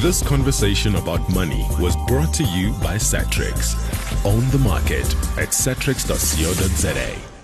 This conversation about money was brought to you by Satrix. Own the market at satrix.co.za.